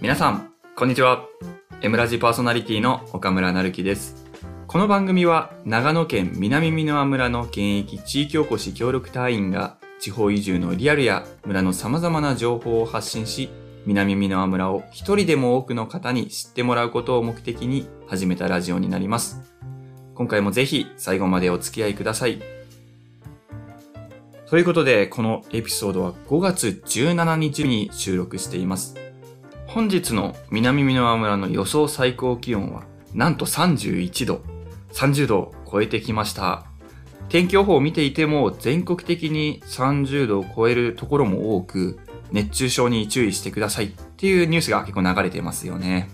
皆さん、こんにちは。エムラジパーソナリティの岡村なるきです。この番組は長野県南美濃村の現役地域おこし協力隊員が地方移住のリアルや村の様々な情報を発信し、南美濃村を一人でも多くの方に知ってもらうことを目的に始めたラジオになります。今回もぜひ最後までお付き合いください。ということで、このエピソードは5月17日に収録しています。本日の南美濃村の予想最高気温は、なんと31度。30度を超えてきました。天気予報を見ていても、全国的に30度を超えるところも多く、熱中症に注意してくださいっていうニュースが結構流れてますよね。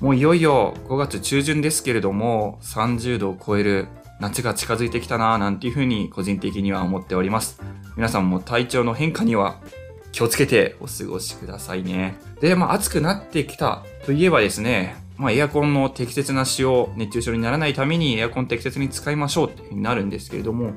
もういよいよ5月中旬ですけれども、30度を超える夏が近づいてきたなぁなんていうふうに個人的には思っております。皆さんも体調の変化には気をつけてお過ごしくださいね。で、まあ暑くなってきたといえばですね、まあエアコンの適切な使用、熱中症にならないためにエアコン適切に使いましょうってなるんですけれども、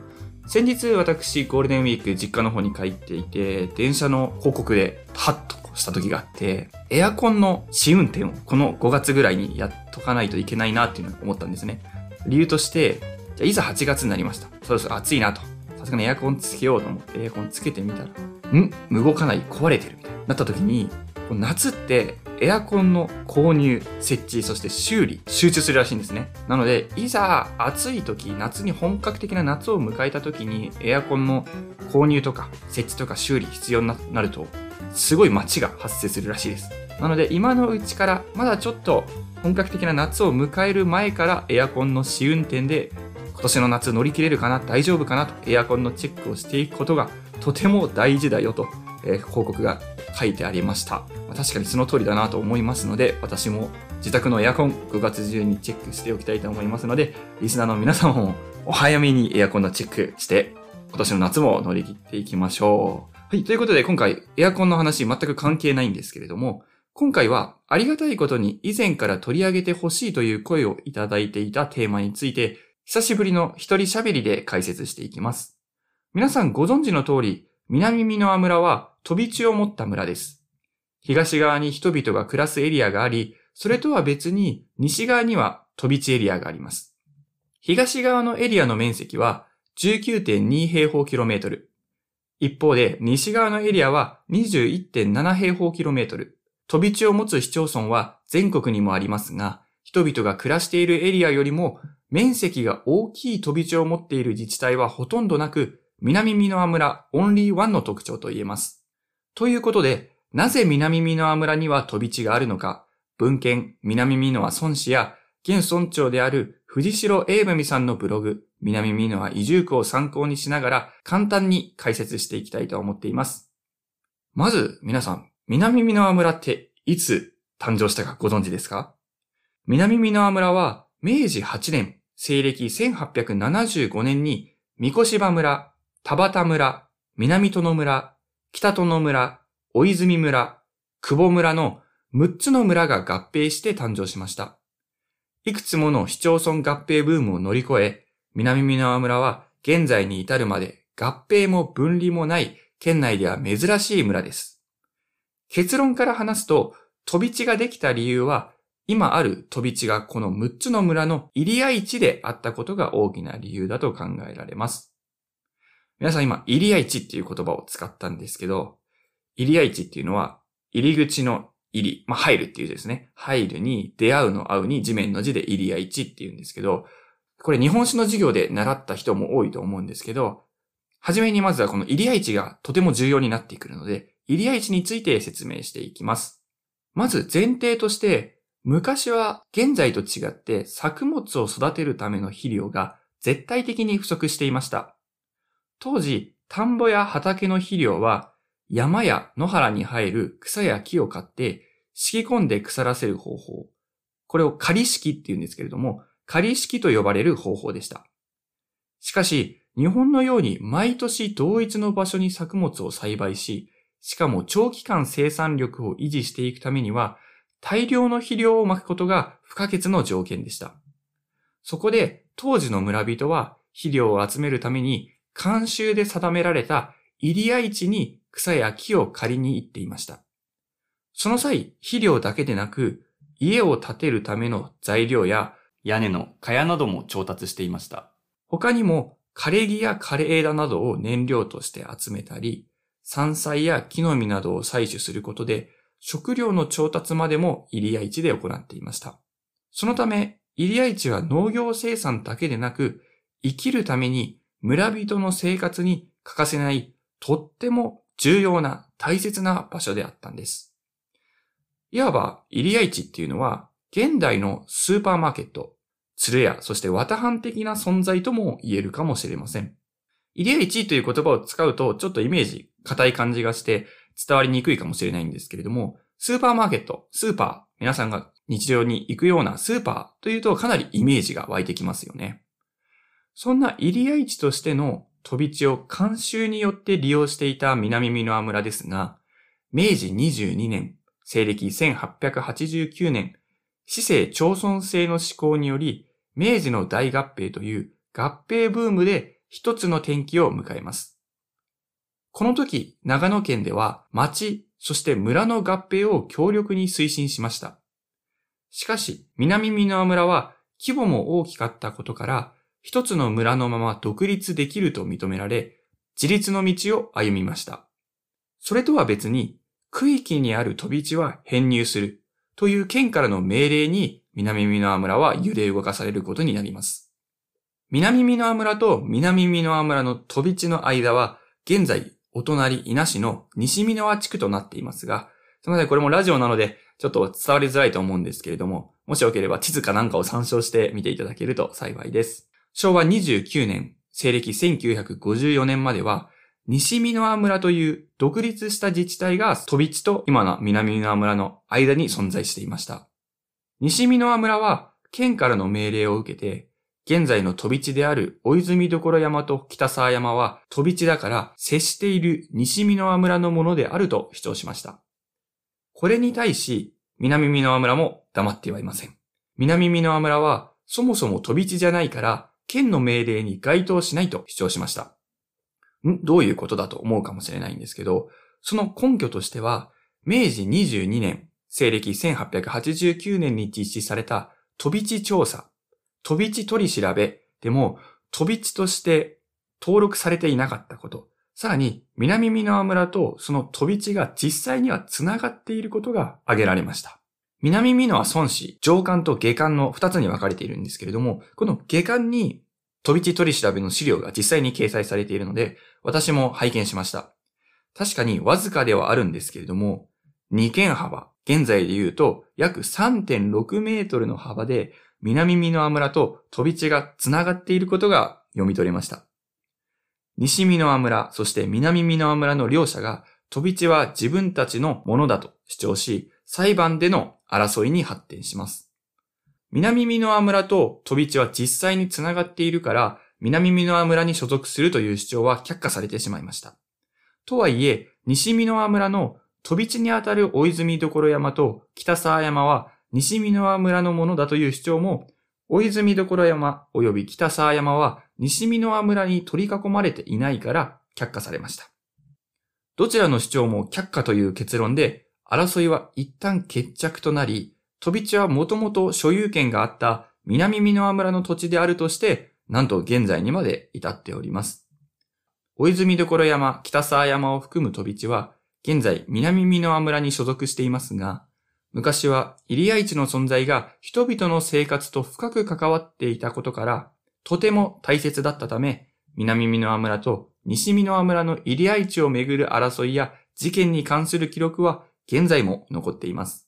先日私ゴールデンウィーク実家の方に帰っていて、電車の広告でハッとした時があって、エアコンの試運転をこの5月ぐらいにやっとかないといけないなっていうのを思ったんですね。理由として、じゃいざ8月になりました。そろそろ暑いなと。さすがにエアコンつけようと思ってエアコンつけてみたら、ん？動かない？壊れてるみたいになった時に、夏ってエアコンの購入、設置、そして修理、集中するらしいんですね。なので、いざ暑い時、夏に本格的な夏を迎えた時にエアコンの購入とか設置とか修理必要になると、すごい待ちが発生するらしいです。なので今のうちからまだちょっと本格的な夏を迎える前からエアコンの試運転で今年の夏乗り切れるかな？大丈夫かな？とエアコンのチェックをしていくことがとても大事だよと、えー広告が書いてありました。まあ確かにその通りだなと思いますので私も自宅のエアコン5月中にチェックしておきたいと思いますのでリスナーの皆様もお早めにエアコンのチェックして今年の夏も乗り切っていきましょう。はい。ということで、今回、エアコンの話全く関係ないんですけれども、今回は、ありがたいことに以前から取り上げてほしいという声をいただいていたテーマについて、久しぶりの一人喋りで解説していきます。皆さんご存知の通り、南美濃村は飛び地を持った村です。東側に人々が暮らすエリアがあり、それとは別に西側には飛び地エリアがあります。東側のエリアの面積は19.2平方キロメートル。一方で、西側のエリアは21.7平方キロメートル。飛び地を持つ市町村は全国にもありますが、人々が暮らしているエリアよりも面積が大きい飛び地を持っている自治体はほとんどなく、南美濃村オンリーワンの特徴と言えます。ということで、なぜ南美濃村には飛び地があるのか、文献南美濃村村市や現村長である藤代英文さんのブログ、南美濃移住区を参考にしながら簡単に解説していきたいと思っています。まず皆さん、南美濃村っていつ誕生したかご存知ですか？南美濃村は明治8年、西暦1875年に三越場村、田畑村、南殿村、北殿村、大泉村、久保村の6つの村が合併して誕生しました。いくつもの市町村合併ブームを乗り越え、南美濃村は現在に至るまで合併も分離もない県内では珍しい村です。結論から話すと、飛び地ができた理由は、今ある飛び地がこの6つの村の入谷地であったことが大きな理由だと考えられます。皆さん今、入谷地っていう言葉を使ったんですけど、入谷地っていうのは、入り口の入り、まあ、入るっていうですね。入るに、出会うの会うに、地面の字で入谷地っていうんですけど、これ日本史の授業で習った人も多いと思うんですけど、はじめにまずはこの入谷地がとても重要になってくるので、入谷地について説明していきます。まず前提として、昔は現在と違って作物を育てるための肥料が絶対的に不足していました。当時、田んぼや畑の肥料は山や野原に生える草や木を買って敷き込んで腐らせる方法。これを仮敷って言うんですけれども、仮敷と呼ばれる方法でした。しかし、日本のように毎年同一の場所に作物を栽培し、しかも長期間生産力を維持していくためには、大量の肥料をまくことが不可欠の条件でした。そこで、当時の村人は肥料を集めるために、慣習で定められた入谷地に草や木を借りに行っていました。その際、肥料だけでなく、家を建てるための材料や屋根の茅なども調達していました。他にも、枯れ木や枯れ枝などを燃料として集めたり、山菜や木の実などを採取することで、食料の調達までも入谷市で行っていました。そのため、入谷市は農業生産だけでなく、生きるために村人の生活に欠かせないとっても重要な大切な場所であったんです。いわば、入谷市っていうのは、現代のスーパーマーケット、鶴屋、そして綿藩的な存在とも言えるかもしれません。入谷市という言葉を使うと、ちょっとイメージ、硬い感じがして伝わりにくいかもしれないんですけれども、スーパーマーケット、スーパー、皆さんが日常に行くようなスーパーというとかなりイメージが湧いてきますよね。そんな入谷市としての飛び地を慣習によって利用していた南美濃村ですが、明治22年、西暦1889年、市政町村制の施行により、明治の大合併という合併ブームで一つの転機を迎えます。この時、長野県では町、そして村の合併を強力に推進しました。しかし、南美濃村は規模も大きかったことから、一つの村のまま独立できると認められ、自立の道を歩みました。それとは別に、区域にある飛び地は編入するという県からの命令に南美濃村は揺れ動かされることになります。南美濃村と南美濃村の飛び地の間は、現在、お隣稲市の西美濃地区となっていますが、すみません、これもラジオなので、ちょっと伝わりづらいと思うんですけれども、もしよければ地図かなんかを参照して見ていただけると幸いです。昭和29年、西暦1954年までは、西美濃村という独立した自治体が飛び地と今の南美濃村の間に存在していました。西美濃村は県からの命令を受けて、現在の飛び地である大泉所山と北沢山は飛び地だから接している西美濃村のものであると主張しました。これに対し、南美濃村も黙ってはいません。南美濃村はそもそも飛び地じゃないから県の命令に該当しないと主張しました。ん？どういうことだと思うかもしれないんですけど、その根拠としては、明治22年、西暦1889年に実施された飛び地調査、飛び地取り調べでも飛び地として登録されていなかったこと、さらに南美濃村とその飛び地が実際には繋がっていることが挙げられました。南美濃は孫子、上官と下官の二つに分かれているんですけれども、この下官に飛び地取り調べの資料が実際に掲載されているので、私も拝見しました。確かにわずかではあるんですけれども、二軒幅、現在で言うと約3.6メートルの幅で南美濃村と飛び地が繋がっていることが読み取れました。西美濃村、そして南美濃村の両者が飛び地は自分たちのものだと主張し、裁判での争いに発展します。南美濃村と飛び地は実際につながっているから、南美濃村に所属するという主張は却下されてしまいました。とはいえ、西美濃村の飛び地にあたる大泉所山と北沢山は西美濃村のものだという主張も、大泉所山及び北沢山は西美濃村に取り囲まれていないから却下されました。どちらの主張も却下という結論で争いは一旦決着となり、飛び地はもともと所有権があった南美濃村の土地であるとして、なんと現在にまで至っております。大泉所山、北沢山を含む飛び地は、現在南美濃村に所属していますが、昔は入谷市の存在が人々の生活と深く関わっていたことから、とても大切だったため、南美濃村と西美濃村の入谷市をめぐる争いや事件に関する記録は現在も残っています。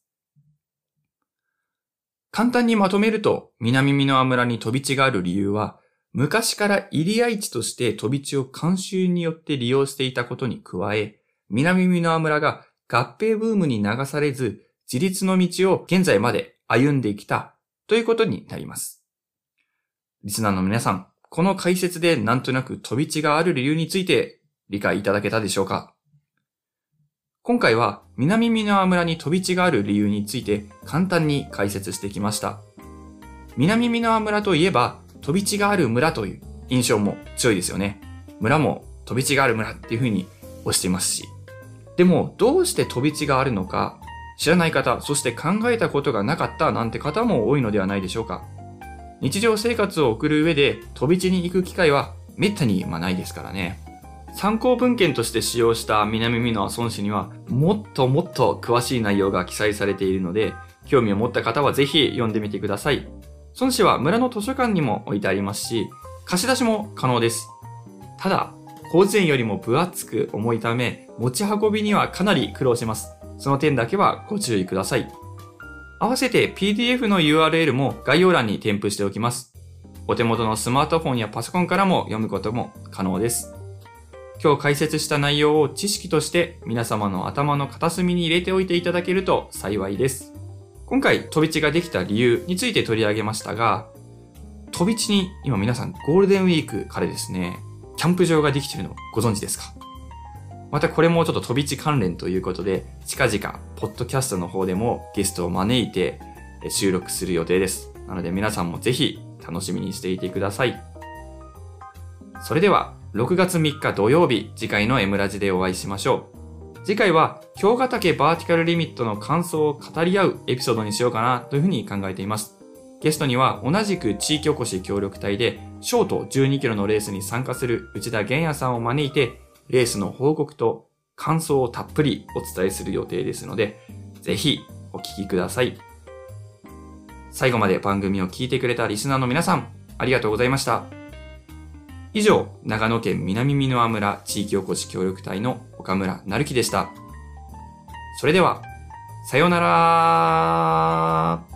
簡単にまとめると、南美濃村に飛び地がある理由は、昔から入谷市として飛び地を慣習によって利用していたことに加え、南美濃村が合併ブームに流されず、自立の道を現在まで歩んできたということになります。リスナーの皆さん、この解説でなんとなく飛び地がある理由について理解いただけたでしょうか？今回は南美濃村に飛び地がある理由について簡単に解説してきました。南美濃村といえば飛び地がある村という印象も強いですよね。村も飛び地がある村っていう風に推していますし。でもどうして飛び地があるのか知らない方、そして考えたことがなかったなんて方も多いのではないでしょうか。日常生活を送る上で飛び地に行く機会はめったにまないですからね。参考文献として使用した南美濃孫子にはもっともっと詳しい内容が記載されているので、興味を持った方はぜひ読んでみてください。孫子は村の図書館にも置いてありますし、貸し出しも可能です。ただ、広辞苑よりも分厚く重いため、持ち運びにはかなり苦労します。その点だけはご注意ください。合わせて PDF の URL も概要欄に添付しておきます。お手元のスマートフォンやパソコンからも読むことも可能です。今日解説した内容を知識として皆様の頭の片隅に入れておいていただけると幸いです。今回飛び地ができた理由について取り上げましたが、飛び地に今皆さんゴールデンウィークからですね、キャンプ場ができてるのご存知ですか？またこれもちょっと飛び地関連ということで、近々、ポッドキャストの方でもゲストを招いて収録する予定です。なので皆さんもぜひ楽しみにしていてください。それでは、6月3日土曜日、次回の M ラジでお会いしましょう。次回は、京ヶ岳バーティカルリミットの感想を語り合うエピソードにしようかなというふうに考えています。ゲストには同じく地域おこし協力隊で、ショート12キロのレースに参加する内田玄也さんを招いて、レースの報告と感想をたっぷりお伝えする予定ですので、ぜひお聞きください。最後まで番組を聞いてくれたリスナーの皆さん、ありがとうございました。以上、長野県南美濃村地域おこし協力隊の岡村成樹でした。それでは、さようなら